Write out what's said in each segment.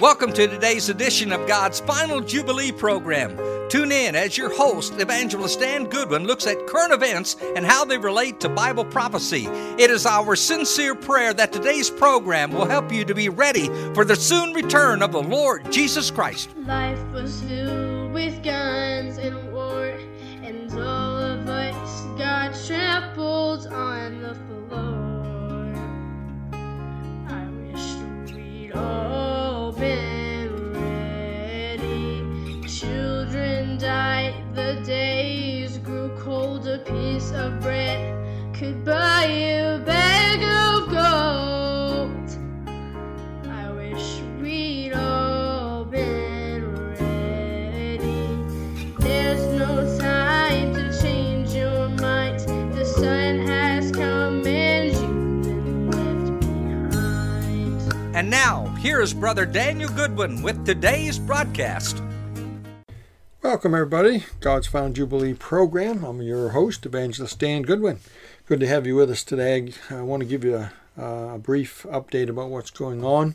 Welcome to today's edition of God's Final Jubilee program. Tune in as your host, Evangelist Dan Goodwin, looks at current events and how they relate to Bible prophecy. It is our sincere prayer that today's program will help you to be ready for the soon return of the Lord Jesus Christ. Life was filled with guns and war, and all of us got trampled on the floor. I wish we'd all piece of bread could buy you a bag of gold. I wish we'd all been ready. There's no time to change your mind. The sun has come and you've been left behind. And now, here is Brother Daniel Goodwin with today's broadcast. Welcome, everybody. God's Final Jubilee program. I'm your host, Evangelist Dan Goodwin. Good to have you with us today. I want to give you a, a brief update about what's going on,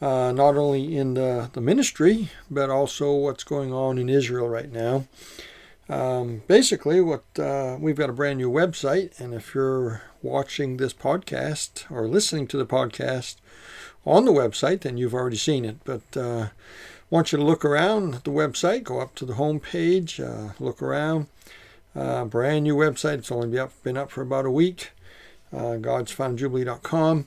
uh, not only in the, the ministry, but also what's going on in Israel right now. Um, basically, what uh, we've got a brand new website, and if you're watching this podcast or listening to the podcast on the website, then you've already seen it. But uh, want you to look around the website, go up to the home page, uh, look around. Uh, brand new website. It's only been up, been up for about a week. Uh, God'sFinalJubilee.com.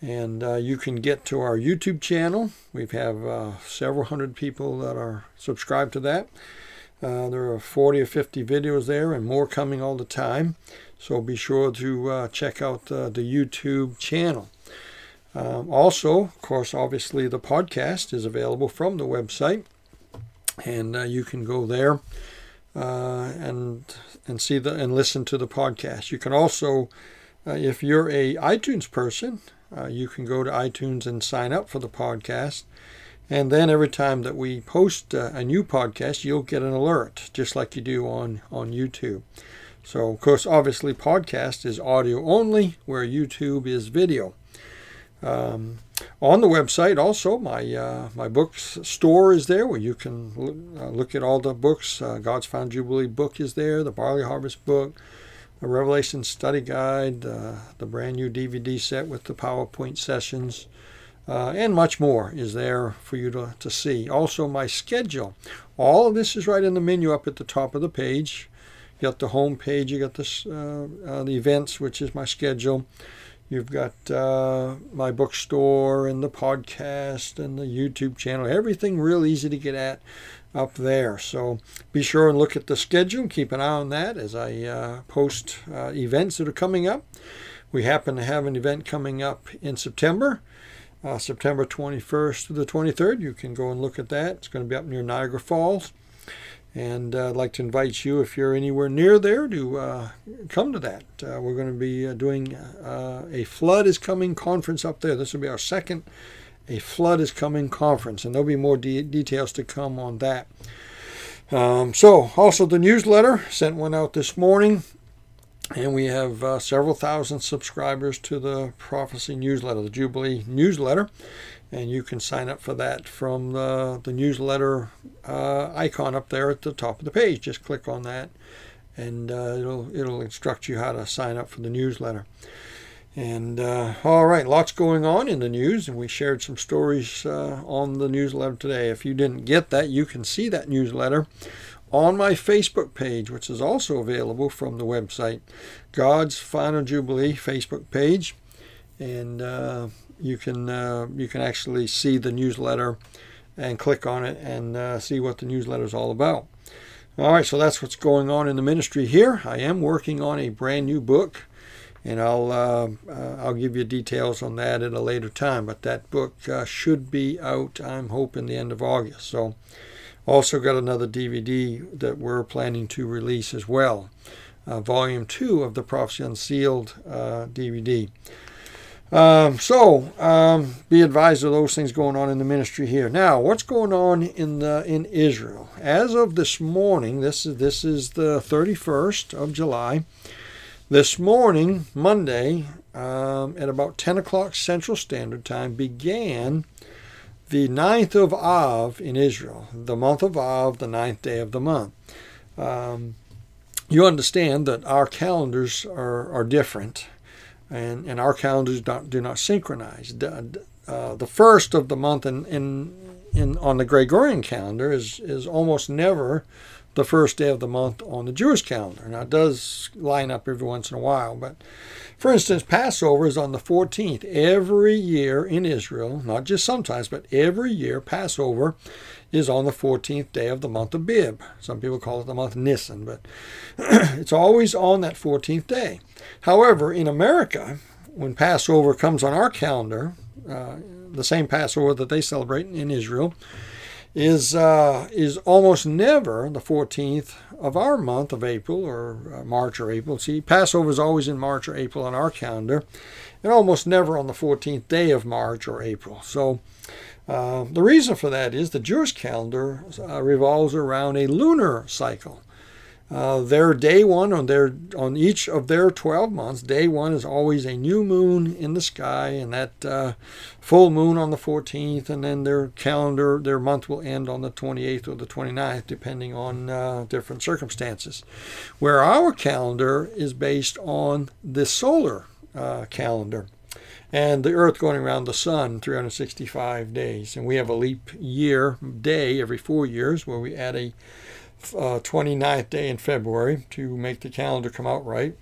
And uh, you can get to our YouTube channel. We have uh, several hundred people that are subscribed to that. Uh, there are 40 or 50 videos there and more coming all the time. So be sure to uh, check out the YouTube channel. Um, also, of course, obviously the podcast is available from the website, and uh, you can go there uh, and and see the and listen to the podcast. You can also, uh, if you're a iTunes person, uh, you can go to iTunes and sign up for the podcast, and then every time that we post uh, a new podcast, you'll get an alert, just like you do on on YouTube. So, of course, obviously, podcast is audio only, where YouTube is video. Um, on the website, also, my uh, my books store is there where you can look, uh, look at all the books. Uh, God's Final Jubilee book is there, the Barley Harvest book, the Revelation Study Guide, uh, the brand new DVD set with the PowerPoint sessions, uh, and much more is there for you to, to see. Also, my schedule. All of this is right in the menu up at the top of the page. You got the home page, you got this, uh, the events, which is my schedule. You've got uh, my bookstore and the podcast and the YouTube channel. Everything real easy to get at up there. So be sure and look at the schedule. Keep an eye on that as I uh, post uh, events that are coming up. We happen to have an event coming up in September, uh, September 21st to the 23rd. You can go and look at that. It's going to be up near Niagara Falls. And uh, I'd like to invite you, if you're anywhere near there, to uh, come to that. Uh, we're going to be uh, doing uh, a Flood is Coming conference up there. This will be our second A Flood is Coming conference, and there'll be more de- details to come on that. Um, so, also the newsletter, sent one out this morning, and we have uh, several thousand subscribers to the Prophecy newsletter, the Jubilee newsletter and you can sign up for that from the, the newsletter uh, icon up there at the top of the page. Just click on that, and uh, it'll it'll instruct you how to sign up for the newsletter. And uh, all right, lots going on in the news, and we shared some stories uh, on the newsletter today. If you didn't get that, you can see that newsletter on my Facebook page, which is also available from the website, God's Final Jubilee Facebook page, and uh, you can uh, you can actually see the newsletter and click on it and uh, see what the newsletter is all about. All right, so that's what's going on in the ministry here. I am working on a brand new book, and I'll uh, uh I'll give you details on that at a later time. But that book uh, should be out. I'm hoping the end of August. So, also got another DVD that we're planning to release as well, uh, volume two of the Prophecy Unsealed DVD. Um, so um, be advised of those things going on in the ministry here. Now, what's going on in the in Israel? As of this morning, this is this is the 31st of July. This morning, Monday, um, at about 10 o'clock Central Standard Time, began the ninth of Av in Israel, the month of Av, the ninth day of the month. Um, you understand that our calendars are, are different, and, and our calendars don't, do not synchronize. Uh, the first of the month in, in, in on the Gregorian calendar is, is almost never the first day of the month on the Jewish calendar. Now, it does line up every once in a while, but for instance, Passover is on the 14th. Every year in Israel, not just sometimes, but every year, Passover is on the 14th day of the month of Abib. Some people call it the month Nisan, but it's always on that 14th day. However, in America, when Passover comes on our calendar, uh, the same Passover that they celebrate in Israel, is uh, is almost never the 14th of our month of April or uh, March or April. See, Passover is always in March or April on our calendar, and almost never on the 14th day of March or April. So. Uh, the reason for that is the Jewish calendar uh, revolves around a lunar cycle. Uh, their day one on their on each of their 12 months day one is always a new moon in the sky and that uh, full moon on the 14th and then their calendar their month will end on the 28th or the 29th depending on uh, different circumstances. Where our calendar is based on the solar uh, calendar and the earth going around the sun 365 days. And we have a leap year day every four years where we add a uh, 29th day in February to make the calendar come out right,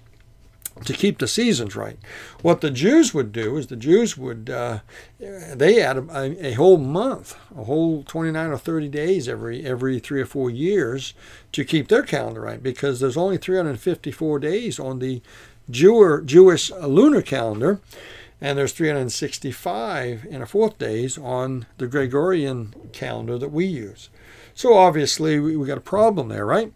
to keep the seasons right. What the Jews would do is the Jews would, uh, they add a, a, whole month, a whole 29 or 30 days every, every three or four years to keep their calendar right because there's only 354 days on the Jewer, Jewish lunar calendar and there's 365 and a fourth days on the Gregorian calendar that we use. So obviously we, we got a problem there, right?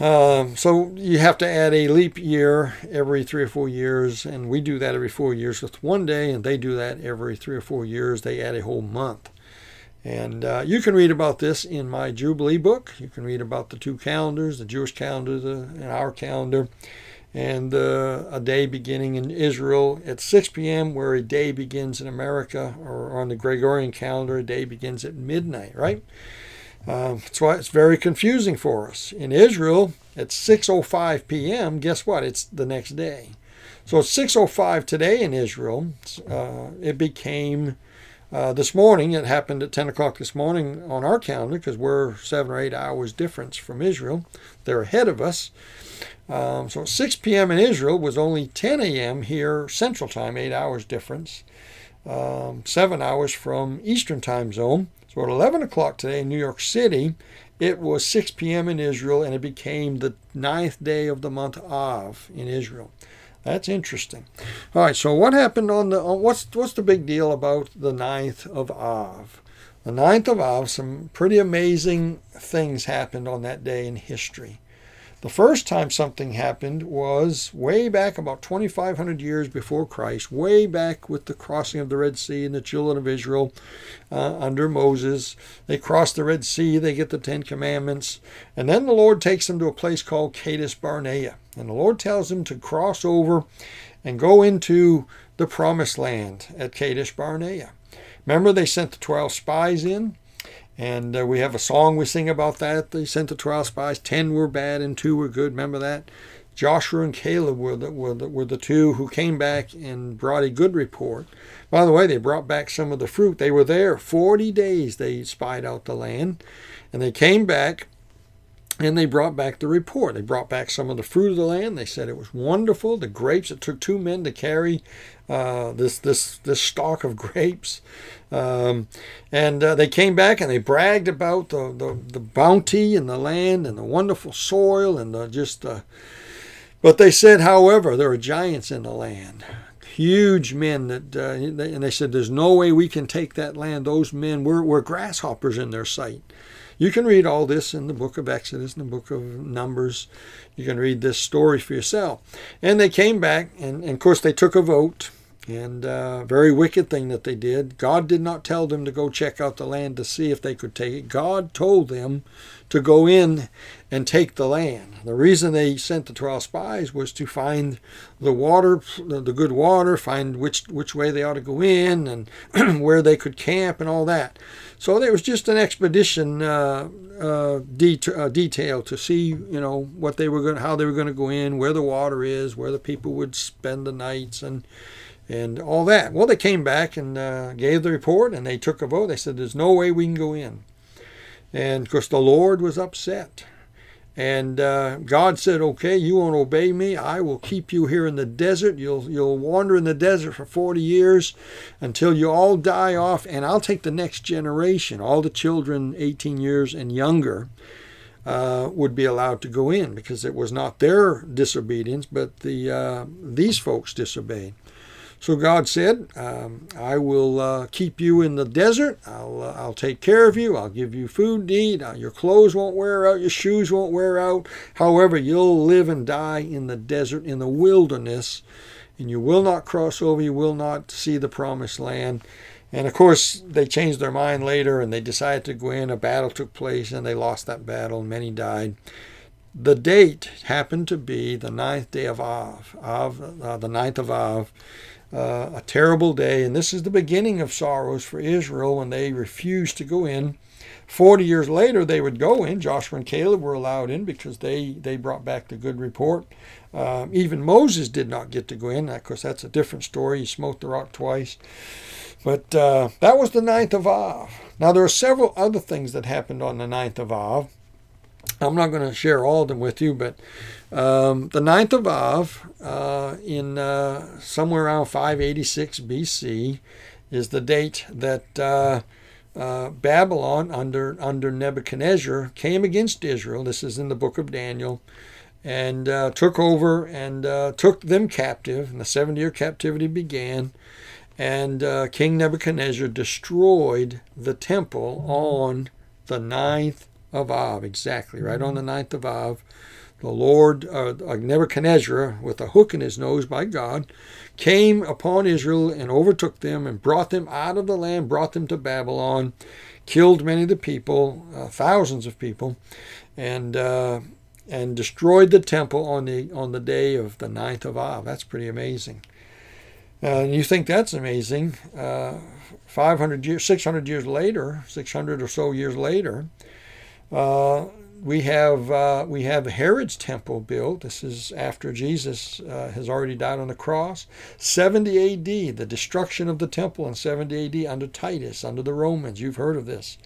Um, so you have to add a leap year every three or four years, and we do that every four years with one day, and they do that every three or four years. They add a whole month. And uh, you can read about this in my Jubilee book. You can read about the two calendars, the Jewish calendar the, and our calendar, and uh, a day beginning in Israel at 6 p.m., where a day begins in America, or on the Gregorian calendar, a day begins at midnight, right? Uh, that's why it's very confusing for us. In Israel, at 6:05 p.m., guess what? It's the next day. So it's 6:05 today in Israel. Uh, it became uh, this morning. It happened at 10 o'clock this morning on our calendar because we're seven or eight hours difference from Israel. They're ahead of us. Um, so 6 p.m. in Israel was only 10 a.m. here Central Time, eight hours difference. Um, seven hours from Eastern Time Zone. So at 11 o'clock today in New York City, it was 6 p.m. in Israel, and it became the ninth day of the month Av in Israel. That's interesting. All right, so what happened on the on, what's what's the big deal about the ninth of Av? The ninth of Av, some pretty amazing things happened on that day in history. The first time something happened was way back about 2,500 years before Christ, way back with the crossing of the Red Sea and the children of Israel uh, under Moses. They cross the Red Sea, they get the Ten Commandments, and then the Lord takes them to a place called Kadesh Barnea. And the Lord tells them to cross over and go into the promised land at Kadesh Barnea. Remember, they sent the 12 spies in? And uh, we have a song we sing about that. They sent the 12 spies. 10 were bad and 2 were good. Remember that? Joshua and Caleb were the, were, the, were the two who came back and brought a good report. By the way, they brought back some of the fruit. They were there 40 days, they spied out the land. And they came back and they brought back the report. They brought back some of the fruit of the land. They said it was wonderful. The grapes, it took two men to carry uh, this, this, this stalk of grapes. Um, and uh, they came back and they bragged about the, the, the, bounty and the land and the wonderful soil and the, just. Uh, but they said, however, there are giants in the land, huge men that, uh, and they said, there's no way we can take that land. Those men were, were grasshoppers in their sight. You can read all this in the book of Exodus, in the book of Numbers. You can read this story for yourself. And they came back, and, and of course, they took a vote and uh, very wicked thing that they did. God did not tell them to go check out the land to see if they could take it. God told them to go in and take the land. The reason they sent the 12 spies was to find the water, the good water, find which, which way they ought to go in and where they could camp and all that. So there was just an expedition uh, uh, det- uh, detail to see, you know, what they were going, how they were going to go in, where the water is, where the people would spend the nights, and and all that. Well, they came back and uh, gave the report, and they took a vote. They said, "There's no way we can go in," and of course the Lord was upset. And uh, God said, "Okay, you won't obey me. I will keep you here in the desert. You'll you'll wander in the desert for 40 years until you all die off, and I'll take the next generation, all the children 18 years and younger." Uh, would be allowed to go in because it was not their disobedience, but the uh, these folks disobeyed. So God said, um, I will uh, keep you in the desert. I'll, uh, I'll take care of you. I'll give you food to eat. Uh, your clothes won't wear out. Your shoes won't wear out. However, you'll live and die in the desert, in the wilderness, and you will not cross over. You will not see the promised land. And of course, they changed their mind later and they decided to go in. A battle took place and they lost that battle, and many died. The date happened to be the ninth day of Av, Av uh, the ninth of Av uh, a terrible day. And this is the beginning of sorrows for Israel when they refused to go in. Forty years later, they would go in. Joshua and Caleb were allowed in because they, they brought back the good report. Um, even Moses did not get to go in. Of course, that's a different story. He smote the rock twice. But uh, that was the ninth of Av. Now, there are several other things that happened on the ninth of Av. I'm not going to share all of them with you, but um, the ninth of Av, uh, in uh, somewhere around 586 BC, is the date that uh, uh, Babylon under under Nebuchadnezzar came against Israel. This is in the book of Daniel, and uh, took over and uh, took them captive. And the seven-year captivity began, and King Nebuchadnezzar destroyed the temple on the ninth of Av, exactly right on the ninth of Av the Lord uh, Nebuchadnezzar, with a hook in his nose by God, came upon Israel and overtook them and brought them out of the land, brought them to Babylon, killed many of the people, uh, thousands of people, and uh, and destroyed the temple on the on the day of the ninth of Av. That's pretty amazing. and you think that's amazing? Uh, 500 years, 600 years later, 600 or so years later, uh, we have uh, we have Herod's temple built. This is after Jesus uh, has already died on the cross. 70 A.D. The destruction of the temple in 70 A.D. under Titus, under the Romans. You've heard of this.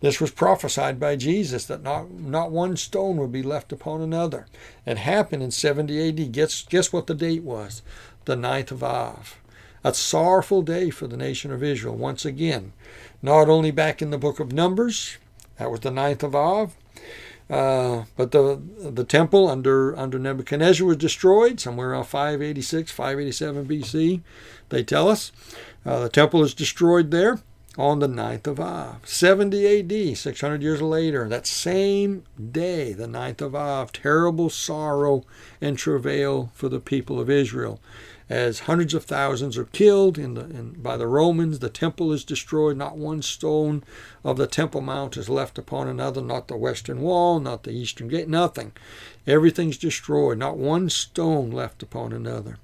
This was prophesied by Jesus that not not one stone would be left upon another. It happened in 70 A.D. Guess guess what the date was? The ninth of Av. A sorrowful day for the nation of Israel once again. Not only back in the book of Numbers, that was the ninth of Av uh, but the the temple under under Nebuchadnezzar was destroyed somewhere around 586, 587 BC. They tell us uh, the temple is destroyed there on the 9th of Av, 70 AD, 600 years later. That same day, the 9th of Av, terrible sorrow and travail for the people of Israel as hundreds of thousands are killed in the, in, by the Romans. The temple is destroyed. Not one stone of the Temple Mount is left upon another, not the western wall, not the eastern gate, nothing. Everything's destroyed. Not one stone left upon another.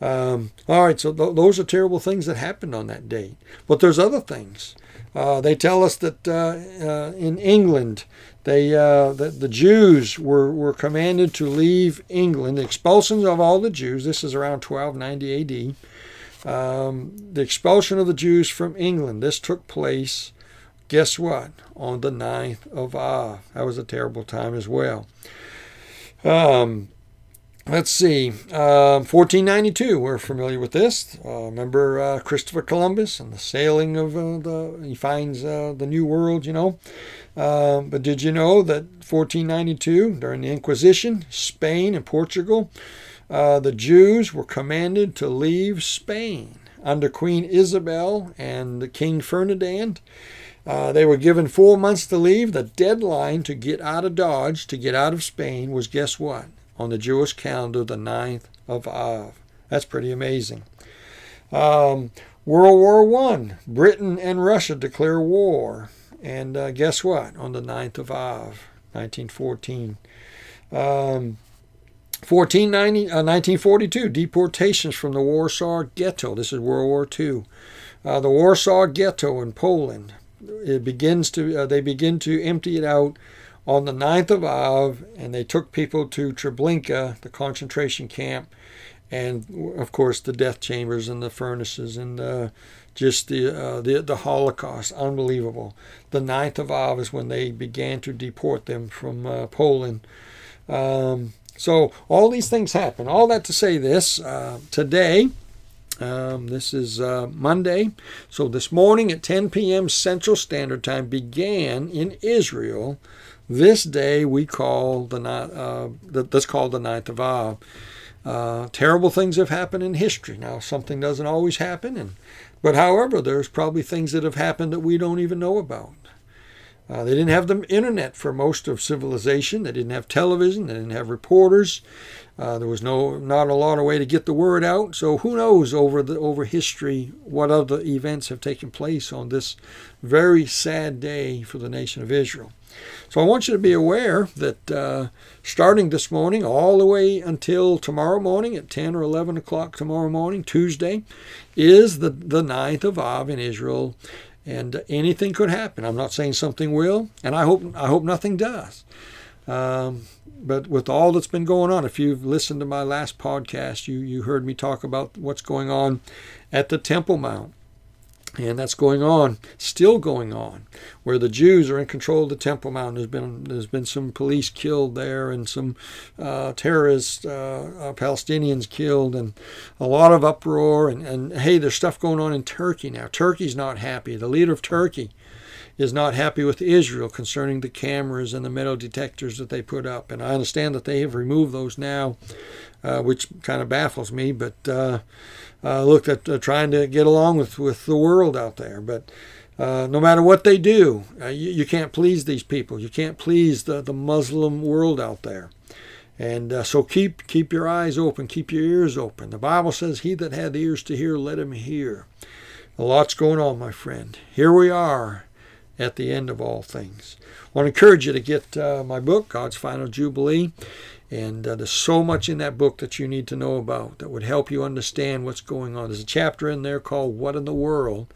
Um, all right, so th- those are terrible things that happened on that date. But there's other things. Uh, they tell us that uh, uh, in England, they uh, the, the Jews were, were commanded to leave England. The expulsion of all the Jews. This is around 1290 AD. Um, the expulsion of the Jews from England. This took place. Guess what? On the 9th of Av. That was a terrible time as well. Um, let's see. Uh, 1492. We're familiar with this. Uh, remember uh, Christopher Columbus and the sailing of uh, the. He finds uh, the New World. You know. Um, but did you know that 1492, during the Inquisition, Spain and Portugal, uh, the Jews were commanded to leave Spain under Queen Isabel and King Ferdinand. Uh, they were given four months to leave. The deadline to get out of Dodge, to get out of Spain, was guess what? On the Jewish calendar, the 9th of Av. That's pretty amazing. Um, World War One, Britain and Russia declare war. And uh, guess what? On the 9th of Av, 1914. Um, 1490, uh, 1942, deportations from the Warsaw Ghetto. This is World War II. Uh, the Warsaw Ghetto in Poland. It begins to. Uh, they begin to empty it out on the 9th of Av, and they took people to Treblinka, the concentration camp, and of course the death chambers and the furnaces and uh, just the, uh, the the Holocaust, unbelievable. The 9th of Av is when they began to deport them from uh, Poland. Um, so all these things happen. All that to say this uh, today. Um, this is uh, Monday. So this morning at 10 p.m. Central Standard Time began in Israel this day we call the uh, that's called the ninth of Av. Uh, terrible things have happened in history. Now, something doesn't always happen, and but however, there's probably things that have happened that we don't even know about. Uh, they didn't have the internet for most of civilization. They didn't have television. They didn't have reporters. Uh, there was no not a lot of way to get the word out. So who knows over the over history what other events have taken place on this very sad day for the nation of Israel. So I want you to be aware that uh, starting this morning all the way until tomorrow morning at 10 or 11 o'clock tomorrow morning, Tuesday, is the, the 9th of Av in Israel. And anything could happen. I'm not saying something will, and I hope I hope nothing does. Um, but with all that's been going on, if you've listened to my last podcast, you, you heard me talk about what's going on at the Temple Mount. And that's going on, still going on, where the Jews are in control of the Temple Mount. There's been there's been some police killed there, and some uh, terrorists, uh, uh, Palestinians killed, and a lot of uproar. And, and hey, there's stuff going on in Turkey now. Turkey's not happy. The leader of Turkey is not happy with Israel concerning the cameras and the metal detectors that they put up. And I understand that they have removed those now, uh, which kind of baffles me. But uh, uh, look uh, trying to get along with, with the world out there. But uh, no matter what they do, uh, you, you, can't please these people. You can't please the, the Muslim world out there. And uh, so keep keep your eyes open, keep your ears open. The Bible says, "He that hath ears to hear, let him hear." A lot's going on, my friend. Here we are at the end of all things. I want to encourage you to get uh, my book, God's Final Jubilee. And uh, there's so much in that book that you need to know about that would help you understand what's going on. There's a chapter in there called What in the World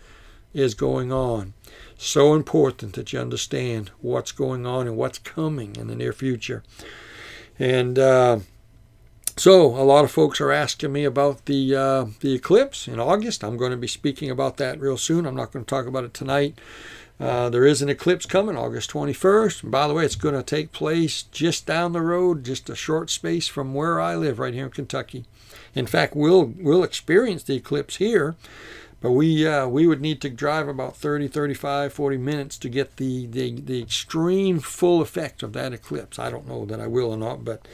is Going On. So important that you understand what's going on and what's coming in the near future. And uh, so, a lot of folks are asking me about the uh, the eclipse in August. I'm going to be speaking about that real soon. I'm not going to talk about it tonight. Uh, there is an eclipse coming August 21st. And by the way, it's going to take place just down the road, just a short space from where I live, right here in Kentucky. In fact, we'll we'll experience the eclipse here, but we uh, we would need to drive about 30, 35, 40 minutes to get the, the, the extreme full effect of that eclipse. I don't know that I will or not, but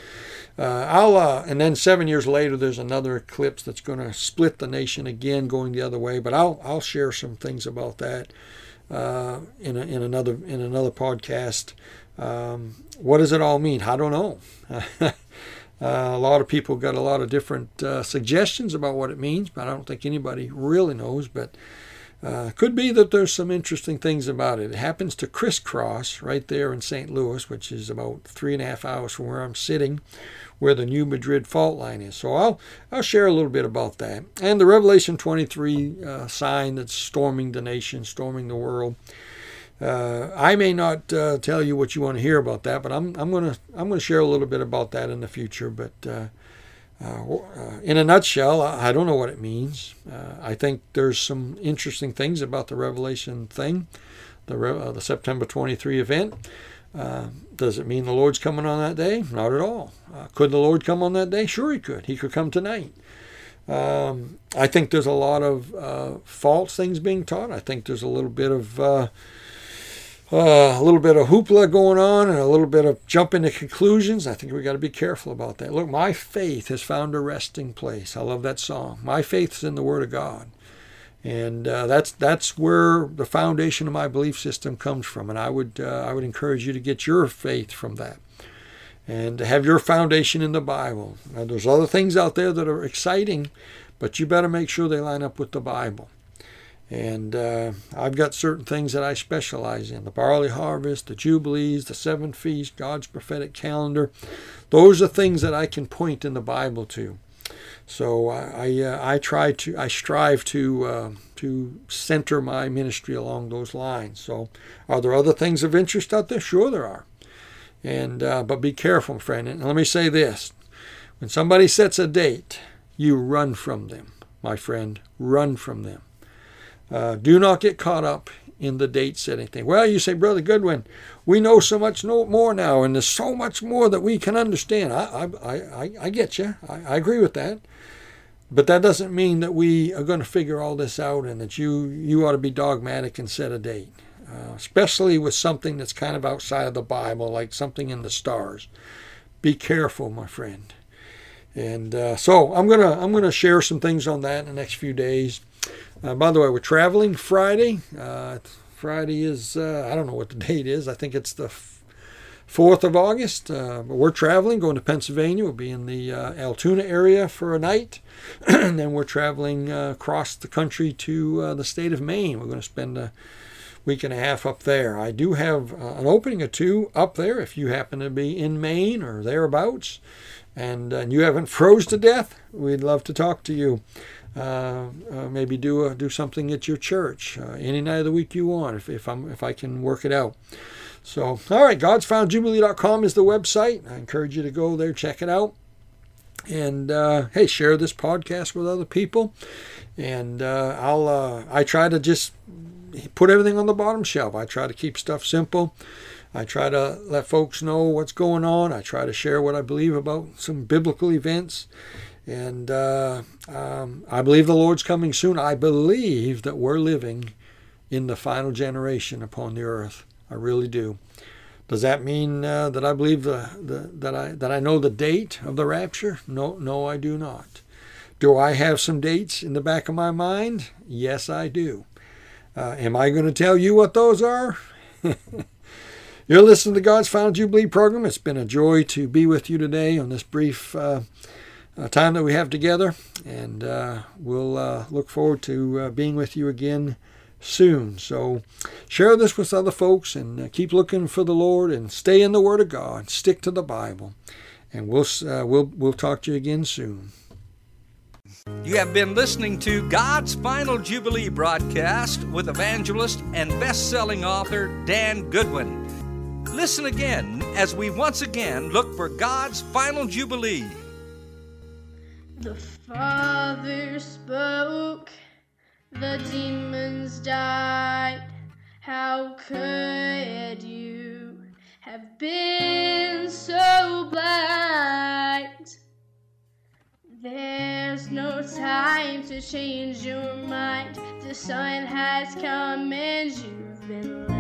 uh, I'll uh, and then seven years later, there's another eclipse that's going to split the nation again, going the other way. But I'll I'll share some things about that uh, in, a, in another in another podcast. Um, what does it all mean? I don't know. uh, a lot of people got a lot of different uh, suggestions about what it means, but I don't think anybody really knows. But uh, could be that there's some interesting things about it. It happens to crisscross right there in St. Louis, which is about three and a half hours from where I'm sitting, where the New Madrid fault line is. So I'll I'll share a little bit about that and the Revelation 23 uh, sign that's storming the nation, storming the world. Uh, I may not uh, tell you what you want to hear about that, but I'm I'm gonna I'm gonna share a little bit about that in the future. But uh, uh, uh, in a nutshell, I don't know what it means. I think there's some interesting things about the Revelation thing, the the September 23 event. Uh, does it mean the Lord's coming on that day? Not at all. Uh, could the Lord come on that day? Sure, He could. He could come tonight. Um, I think there's a lot of uh, false things being taught. I think there's a little bit of uh, a little bit of hoopla going on and a little bit of jumping to conclusions. I think we got to be careful about that. Look, my faith has found a resting place. I love that song. My faith is in the Word of God and uh, that's that's where the foundation of my belief system comes from. And I would uh, I would encourage you to get your faith from that, and to have your foundation in the Bible. Now, there's other things out there that are exciting, but you better make sure they line up with the Bible. And uh, I've got certain things that I specialize in the barley harvest, the jubilees, the seven feasts, God's prophetic calendar. Those are things that I can point in the Bible to. So I I, uh, I try to I strive to uh, to center my ministry along those lines. So are there other things of interest out there? Sure there are. And uh, but be careful, friend. And let me say this: when somebody sets a date, you run from them, my friend. Run from them. Uh, do not get caught up in the date setting thing. Well, you say, Brother Goodwin, we know so much more now, and there's so much more that we can understand. I, I, I, I get you. I, I agree with that. But that doesn't mean that we are going to figure all this out and that you, you ought to be dogmatic and set a date, uh, especially with something that's kind of outside of the Bible, like something in the stars. Be careful, my friend. And uh, so I'm gonna I'm gonna share some things on that in the next few days. Uh, by the way, we're traveling Friday. Uh, Friday is, uh, I don't know what the date is. I think it's the 4th of August. Uh, but we're traveling, going to Pennsylvania. We'll be in the uh, Altoona area for a night. and then we're traveling uh, across the country to the state of Maine. We're going to spend a week and a half up there. I do have an opening or two up there if you happen to be in Maine or thereabouts and, and you haven't froze to death. We'd love to talk to you. Uh, uh, maybe do a, do something at your church uh, any night of the week you want if, if I'm if I can work it out. So all right, God'sFinalJubilee.com is the website. I encourage you to go there, check it out, and uh, hey, share this podcast with other people. And uh, I'll uh, I try to just put everything on the bottom shelf. I try to keep stuff simple. I try to let folks know what's going on. I try to share what I believe about some biblical events. And uh, um, I believe the Lord's coming soon. I believe that we're living in the final generation upon the earth. I really do. Does that mean uh, that I believe the, the, that I that I know the date of the rapture? No, no, I do not. Do I have some dates in the back of my mind? Yes, I do. Uh, am I going to tell you what those are? You're listening to God's Final Jubilee program. It's been a joy to be with you today on this brief uh, uh, time that we have together, and uh, we'll uh, look forward to uh, being with you again soon. So share this with other folks and uh, keep looking for the Lord and stay in the Word of God. Stick to the Bible, and we'll uh, we'll we'll talk to you again soon. You have been listening to God's Final Jubilee broadcast with evangelist and best-selling author Dan Goodwin. Listen again as we once again look for God's final jubilee. The Father spoke, the demons died. How could you have been so blind? There's no time to change your mind. The sun has come and you've been